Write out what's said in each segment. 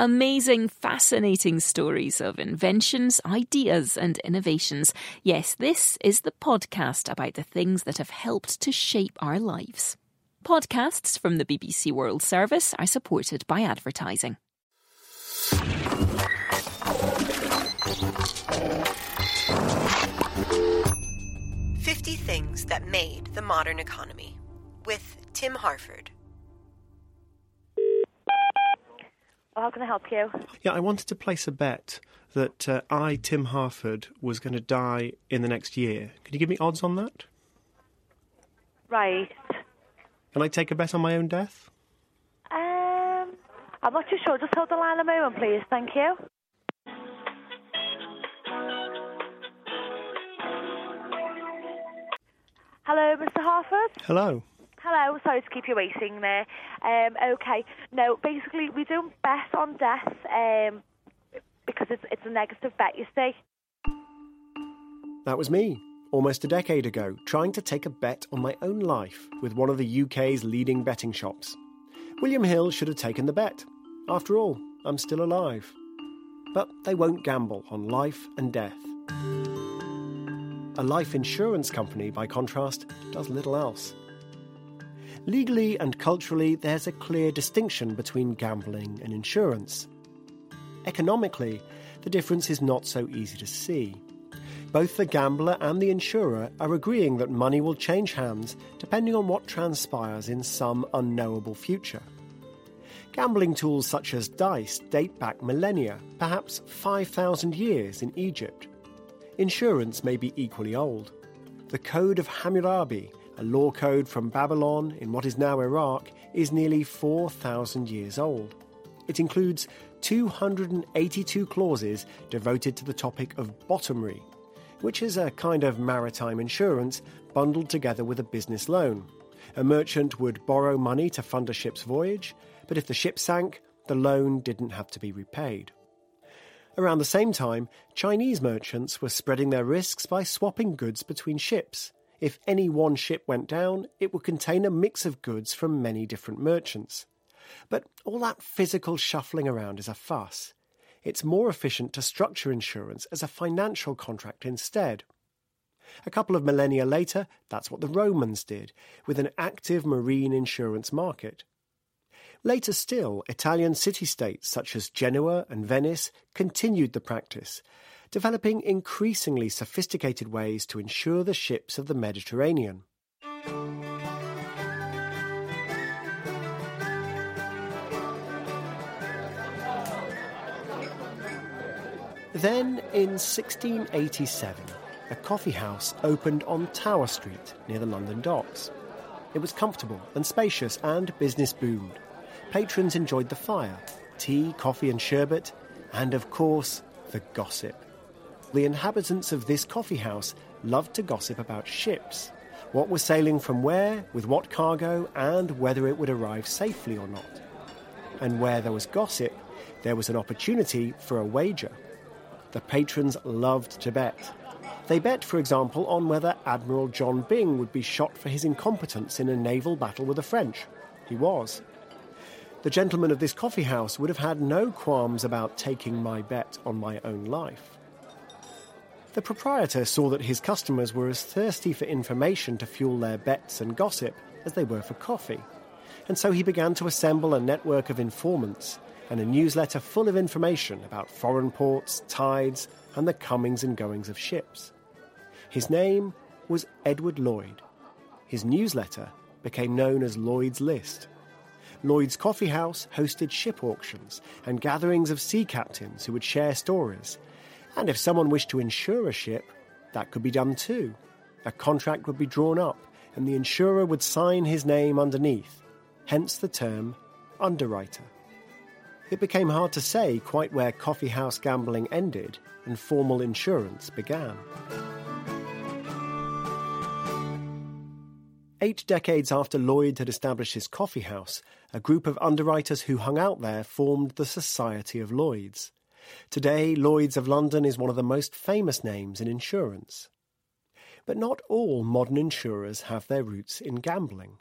Amazing, fascinating stories of inventions, ideas, and innovations. Yes, this is the podcast about the things that have helped to shape our lives. Podcasts from the BBC World Service are supported by advertising. Fifty Things That Made the Modern Economy with Tim Harford. How can I help you? Yeah, I wanted to place a bet that uh, I, Tim Harford, was going to die in the next year. Can you give me odds on that? Right. Can I take a bet on my own death? Um, I'm not too sure. Just hold the line a moment, please. Thank you. Hello, Mr. Harford. Hello. Hello, sorry to keep you waiting there. Um, okay, no, basically we don't bet on death um, because it's it's a negative bet, you see. That was me, almost a decade ago, trying to take a bet on my own life with one of the UK's leading betting shops. William Hill should have taken the bet. After all, I'm still alive. But they won't gamble on life and death. A life insurance company, by contrast, does little else. Legally and culturally, there's a clear distinction between gambling and insurance. Economically, the difference is not so easy to see. Both the gambler and the insurer are agreeing that money will change hands depending on what transpires in some unknowable future. Gambling tools such as dice date back millennia, perhaps 5,000 years in Egypt. Insurance may be equally old. The Code of Hammurabi a law code from Babylon in what is now Iraq, is nearly 4,000 years old. It includes 282 clauses devoted to the topic of bottomry, which is a kind of maritime insurance bundled together with a business loan. A merchant would borrow money to fund a ship's voyage, but if the ship sank, the loan didn't have to be repaid. Around the same time, Chinese merchants were spreading their risks by swapping goods between ships, if any one ship went down, it would contain a mix of goods from many different merchants. But all that physical shuffling around is a fuss. It's more efficient to structure insurance as a financial contract instead. A couple of millennia later, that's what the Romans did, with an active marine insurance market. Later still, Italian city states such as Genoa and Venice continued the practice, developing increasingly sophisticated ways to insure the ships of the Mediterranean. Then, in 1687, a coffee house opened on Tower Street near the London docks. It was comfortable and spacious, and business boomed. Patrons enjoyed the fire, tea, coffee, and sherbet, and of course, the gossip the inhabitants of this coffee house loved to gossip about ships, what was sailing from where, with what cargo, and whether it would arrive safely or not. And where there was gossip, there was an opportunity for a wager. The patrons loved to bet. They bet, for example, on whether Admiral John Byng would be shot for his incompetence in a naval battle with the French. He was. The gentleman of this coffee house would have had no qualms about taking my bet on my own life. The proprietor saw that his customers were as thirsty for information to fuel their bets and gossip as they were for coffee, and so he began to assemble a network of informants and a newsletter full of information about foreign ports, tides, and the comings and goings of ships. His name was Edward Lloyd. His newsletter became known as Lloyd's List. Lloyd's Coffee House hosted ship auctions and gatherings of sea captains who would share stories and if someone wished to insure a ship, that could be done too. A contract would be drawn up, and the insurer would sign his name underneath, hence the term underwriter. It became hard to say quite where coffeehouse gambling ended and formal insurance began. Eight decades after Lloyd had established his coffee house, a group of underwriters who hung out there formed the Society of Lloyds. Today, Lloyd's of London is one of the most famous names in insurance. But not all modern insurers have their roots in gambling.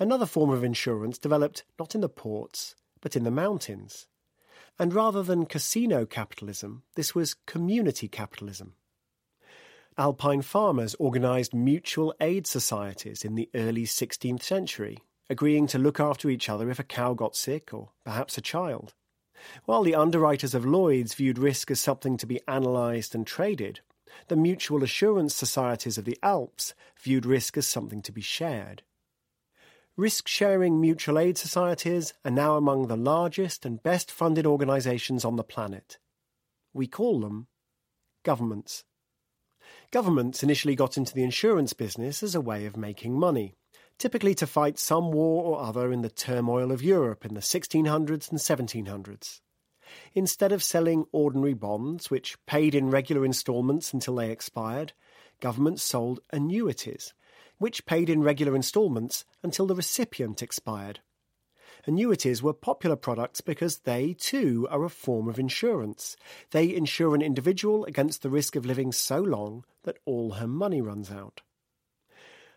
Another form of insurance developed not in the ports, but in the mountains. And rather than casino capitalism, this was community capitalism. Alpine farmers organised mutual aid societies in the early 16th century, agreeing to look after each other if a cow got sick or perhaps a child. While the underwriters of Lloyd's viewed risk as something to be analysed and traded, the mutual assurance societies of the Alps viewed risk as something to be shared. Risk sharing mutual aid societies are now among the largest and best funded organisations on the planet. We call them governments. Governments initially got into the insurance business as a way of making money, typically to fight some war or other in the turmoil of Europe in the 1600s and 1700s. Instead of selling ordinary bonds, which paid in regular instalments until they expired, governments sold annuities, which paid in regular instalments until the recipient expired. Annuities were popular products because they, too, are a form of insurance. They insure an individual against the risk of living so long that all her money runs out.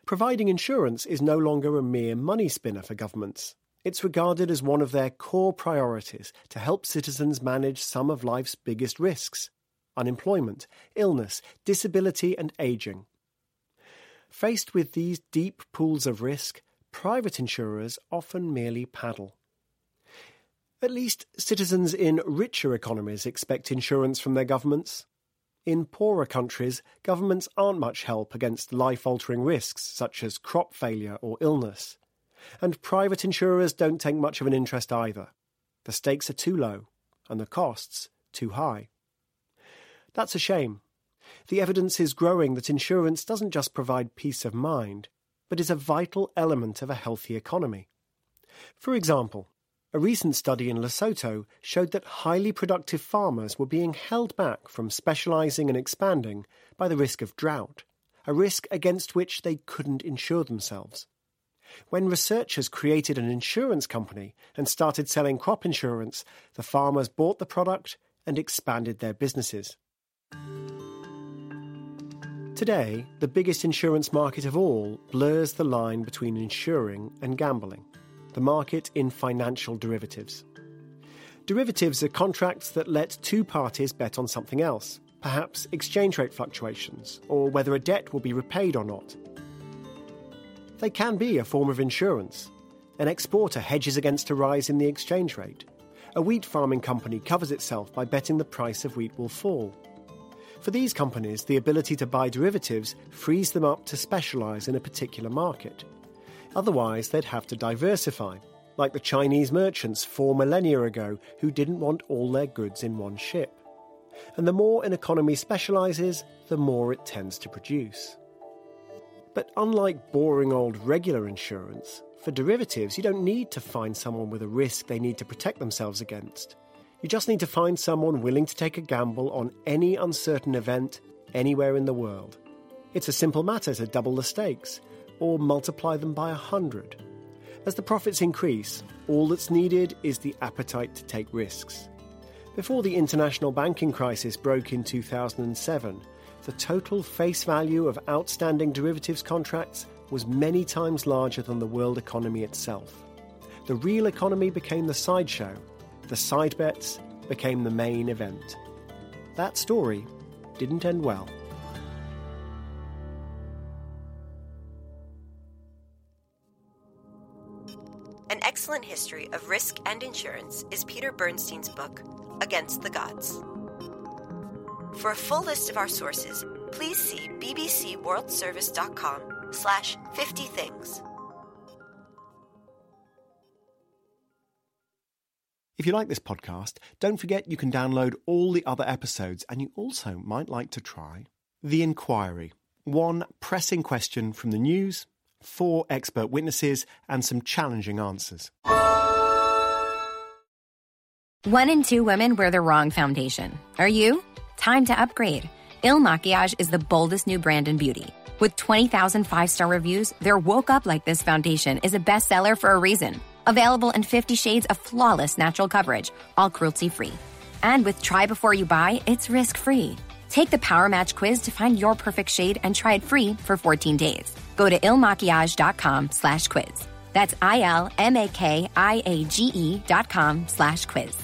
Providing insurance is no longer a mere money spinner for governments. It's regarded as one of their core priorities to help citizens manage some of life's biggest risks unemployment, illness, disability, and aging. Faced with these deep pools of risk, private insurers often merely paddle. At least citizens in richer economies expect insurance from their governments. In poorer countries, governments aren't much help against life altering risks such as crop failure or illness. And private insurers don't take much of an interest either. The stakes are too low, and the costs too high. That's a shame. The evidence is growing that insurance doesn't just provide peace of mind, but is a vital element of a healthy economy. For example, a recent study in Lesotho showed that highly productive farmers were being held back from specialising and expanding by the risk of drought, a risk against which they couldn't insure themselves. When researchers created an insurance company and started selling crop insurance, the farmers bought the product and expanded their businesses. Today, the biggest insurance market of all blurs the line between insuring and gambling the market in financial derivatives. Derivatives are contracts that let two parties bet on something else, perhaps exchange rate fluctuations, or whether a debt will be repaid or not. They can be a form of insurance. An exporter hedges against a rise in the exchange rate. A wheat farming company covers itself by betting the price of wheat will fall. For these companies, the ability to buy derivatives frees them up to specialise in a particular market. Otherwise, they'd have to diversify, like the Chinese merchants four millennia ago who didn't want all their goods in one ship. And the more an economy specialises, the more it tends to produce. But unlike boring old regular insurance, for derivatives, you don't need to find someone with a risk they need to protect themselves against. You just need to find someone willing to take a gamble on any uncertain event anywhere in the world. It's a simple matter to double the stakes or multiply them by a hundred. As the profits increase, all that's needed is the appetite to take risks. Before the international banking crisis broke in 2007, the total face value of outstanding derivatives contracts was many times larger than the world economy itself. The real economy became the sideshow the side bets became the main event. That story didn't end well. An excellent history of risk and insurance is Peter Bernstein's book, Against the Gods. For a full list of our sources, please see bbcworldservice.com slash 50 things. If you like this podcast, don't forget you can download all the other episodes, and you also might like to try The Inquiry. One pressing question from the news, four expert witnesses, and some challenging answers. One in two women wear the wrong foundation. Are you? Time to upgrade. Il Makiage is the boldest new brand in beauty. With 20,000 five star reviews, their Woke Up Like This foundation is a bestseller for a reason. Available in 50 shades of flawless natural coverage, all cruelty free. And with Try Before You Buy, it's risk free. Take the Power Match quiz to find your perfect shade and try it free for 14 days. Go to ilmakiage.com slash quiz. That's I L M A K I A G E dot com slash quiz.